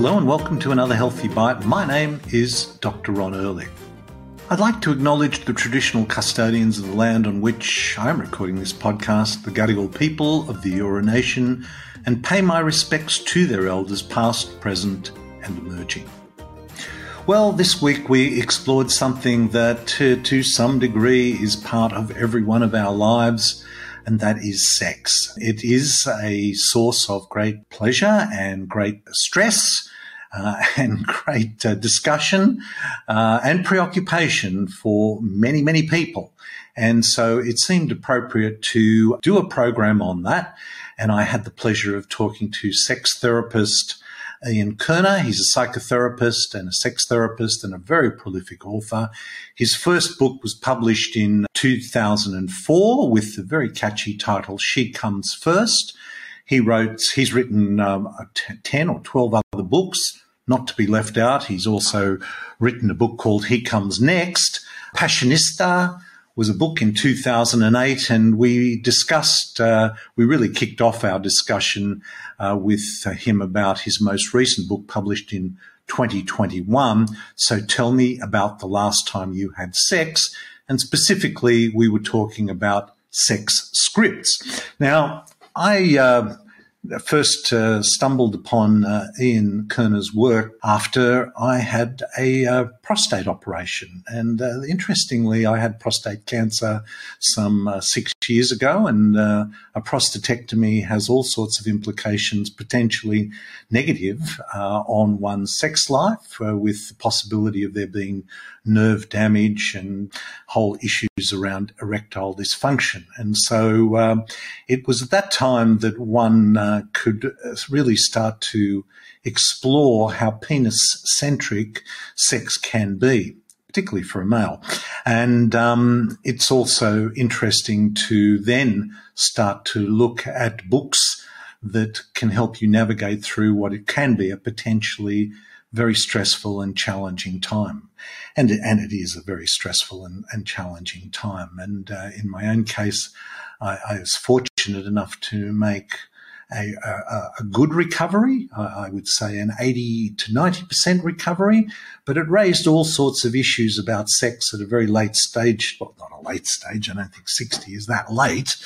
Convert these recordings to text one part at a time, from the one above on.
Hello and welcome to another Healthy Bite. My name is Dr. Ron Ehrlich. I'd like to acknowledge the traditional custodians of the land on which I'm recording this podcast, the Gadigal people of the Eora Nation, and pay my respects to their elders, past, present, and emerging. Well, this week we explored something that, to, to some degree, is part of every one of our lives, and that is sex. It is a source of great pleasure and great stress uh, and great uh, discussion uh, and preoccupation for many, many people. And so it seemed appropriate to do a program on that. And I had the pleasure of talking to sex therapist Ian Kerner. He's a psychotherapist and a sex therapist and a very prolific author. His first book was published in 2004 with the very catchy title, She Comes First. He wrote, he's written um, 10 or 12 other books, not to be left out. He's also written a book called He Comes Next. Passionista was a book in 2008, and we discussed, uh, we really kicked off our discussion uh, with uh, him about his most recent book published in 2021. So tell me about the last time you had sex. And specifically, we were talking about sex scripts. Now, I uh, first uh, stumbled upon uh, Ian Kerner's work after I had a uh, prostate operation. And uh, interestingly, I had prostate cancer some uh, six years ago, and uh, a prostatectomy has all sorts of implications, potentially negative, on one's sex life, with the possibility of there being nerve damage and whole issues around erectile dysfunction. And so it was at that time that one uh, could uh, really start to explore how penis centric sex can be particularly for a male. And um, it's also interesting to then start to look at books that can help you navigate through what it can be a potentially very stressful and challenging time. And, and it is a very stressful and, and challenging time. And uh, in my own case, I, I, was fortunate enough to make a, a, a good recovery. I, would say an 80 to 90% recovery, but it raised all sorts of issues about sex at a very late stage. Well, not a late stage. I don't think 60 is that late,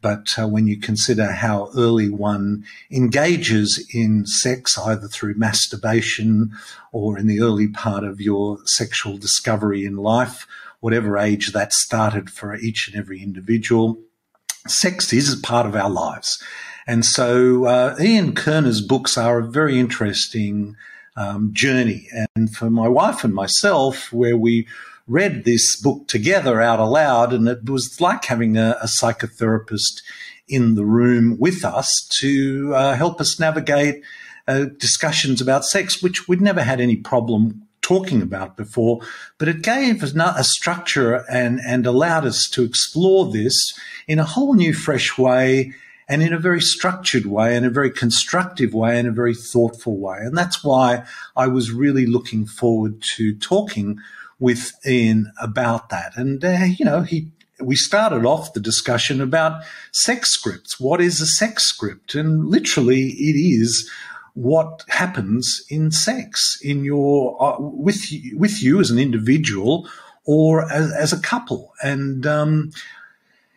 but uh, when you consider how early one engages in sex, either through masturbation or in the early part of your sexual discovery in life, whatever age that started for each and every individual, sex is part of our lives. And so uh, Ian Kerner's books are a very interesting um, journey. And for my wife and myself, where we read this book together out aloud, and it was like having a, a psychotherapist in the room with us to uh, help us navigate uh, discussions about sex, which we'd never had any problem talking about before, but it gave us a structure and, and allowed us to explore this in a whole new, fresh way and in a very structured way, in a very constructive way, in a very thoughtful way. And that's why I was really looking forward to talking with Ian about that. And, uh, you know, he, we started off the discussion about sex scripts. What is a sex script? And literally, it is what happens in sex in your uh, with with you as an individual or as, as a couple. And um,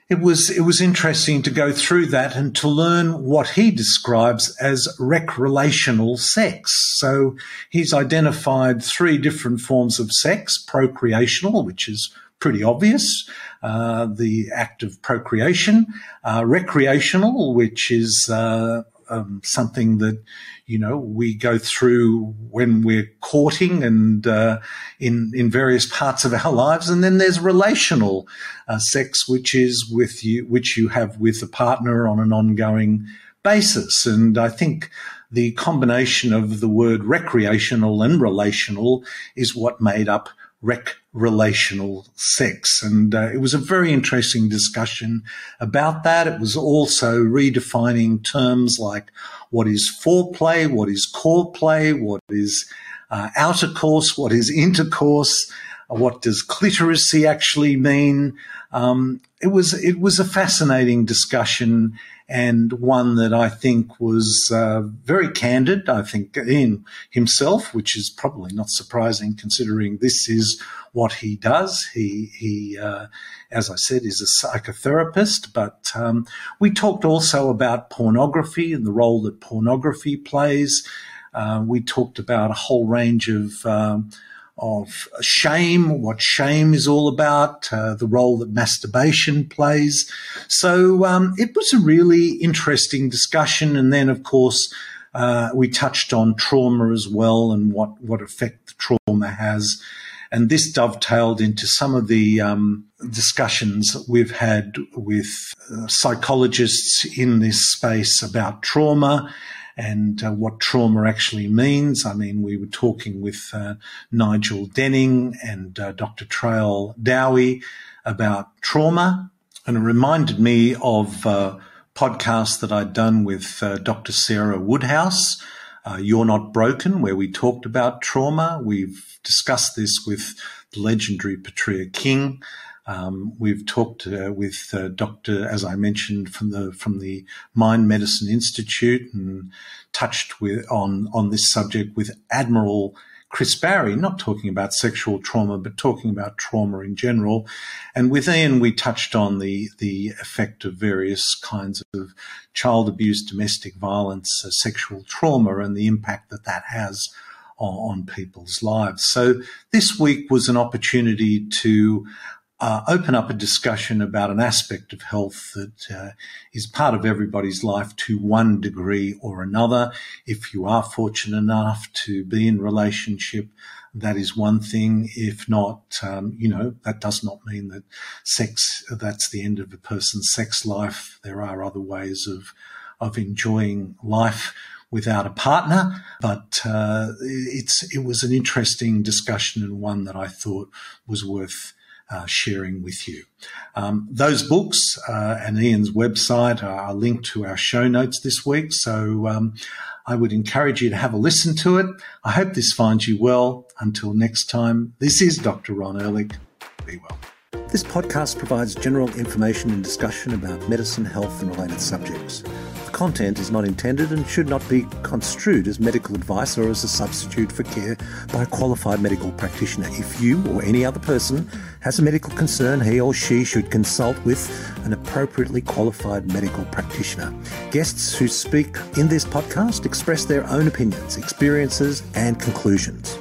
it was it was interesting to go through that and to learn what he describes as recreational sex. So he's identified three different forms of sex: procreational, which is pretty obvious, uh, the act of procreation, uh, recreational, which is uh, um, something that you know we go through when we're courting and uh, in in various parts of our lives, and then there's relational uh, sex, which is with you, which you have with a partner on an ongoing basis. And I think the combination of the word recreational and relational is what made up rec relational sex. And uh, it was a very interesting discussion about that. It was also redefining terms like what is foreplay, what is core play, what is uh, outer course, what is intercourse. What does cliteracy actually mean? Um, it was it was a fascinating discussion and one that I think was uh, very candid. I think Ian himself, which is probably not surprising considering this is what he does. He he, uh, as I said, is a psychotherapist. But um, we talked also about pornography and the role that pornography plays. Uh, we talked about a whole range of um, of shame, what shame is all about, uh, the role that masturbation plays. So um, it was a really interesting discussion. And then, of course, uh, we touched on trauma as well and what, what effect the trauma has. And this dovetailed into some of the um, discussions we've had with uh, psychologists in this space about trauma and uh, what trauma actually means. I mean, we were talking with uh, Nigel Denning and uh, Dr. Trail Dowie about trauma, and it reminded me of a podcast that I'd done with uh, Dr. Sarah Woodhouse. Uh, You're Not Broken, where we talked about trauma. We've discussed this with the legendary Petrea King. Um, we've talked uh, with uh, Dr. as I mentioned from the from the Mind Medicine Institute and touched with on on this subject with Admiral Chris Barrie, not talking about sexual trauma, but talking about trauma in general. And with Ian, we touched on the the effect of various kinds of child abuse, domestic violence, uh, sexual trauma, and the impact that that has on, on people's lives. So this week was an opportunity to uh, open up a discussion about an aspect of health that uh, is part of everybody's life to one degree or another. If you are fortunate enough to be in relationship, that is one thing. If not, um, you know, that does not mean that sex, that's the end of a person's sex life. There are other ways of, of enjoying life without a partner. But uh, it's it was an interesting discussion and one that I thought was worth uh, sharing with you. Um, those books uh, and Ian's website are linked to our show notes this week. So um, I would encourage you to have a listen to it. I hope this finds you well. Until next time, this is Dr. Ron Ehrlich. Be well. This podcast provides general information and discussion about medicine, health, and related subjects. Content is not intended and should not be construed as medical advice or as a substitute for care by a qualified medical practitioner. If you or any other person has a medical concern, he or she should consult with an appropriately qualified medical practitioner. Guests who speak in this podcast express their own opinions, experiences, and conclusions.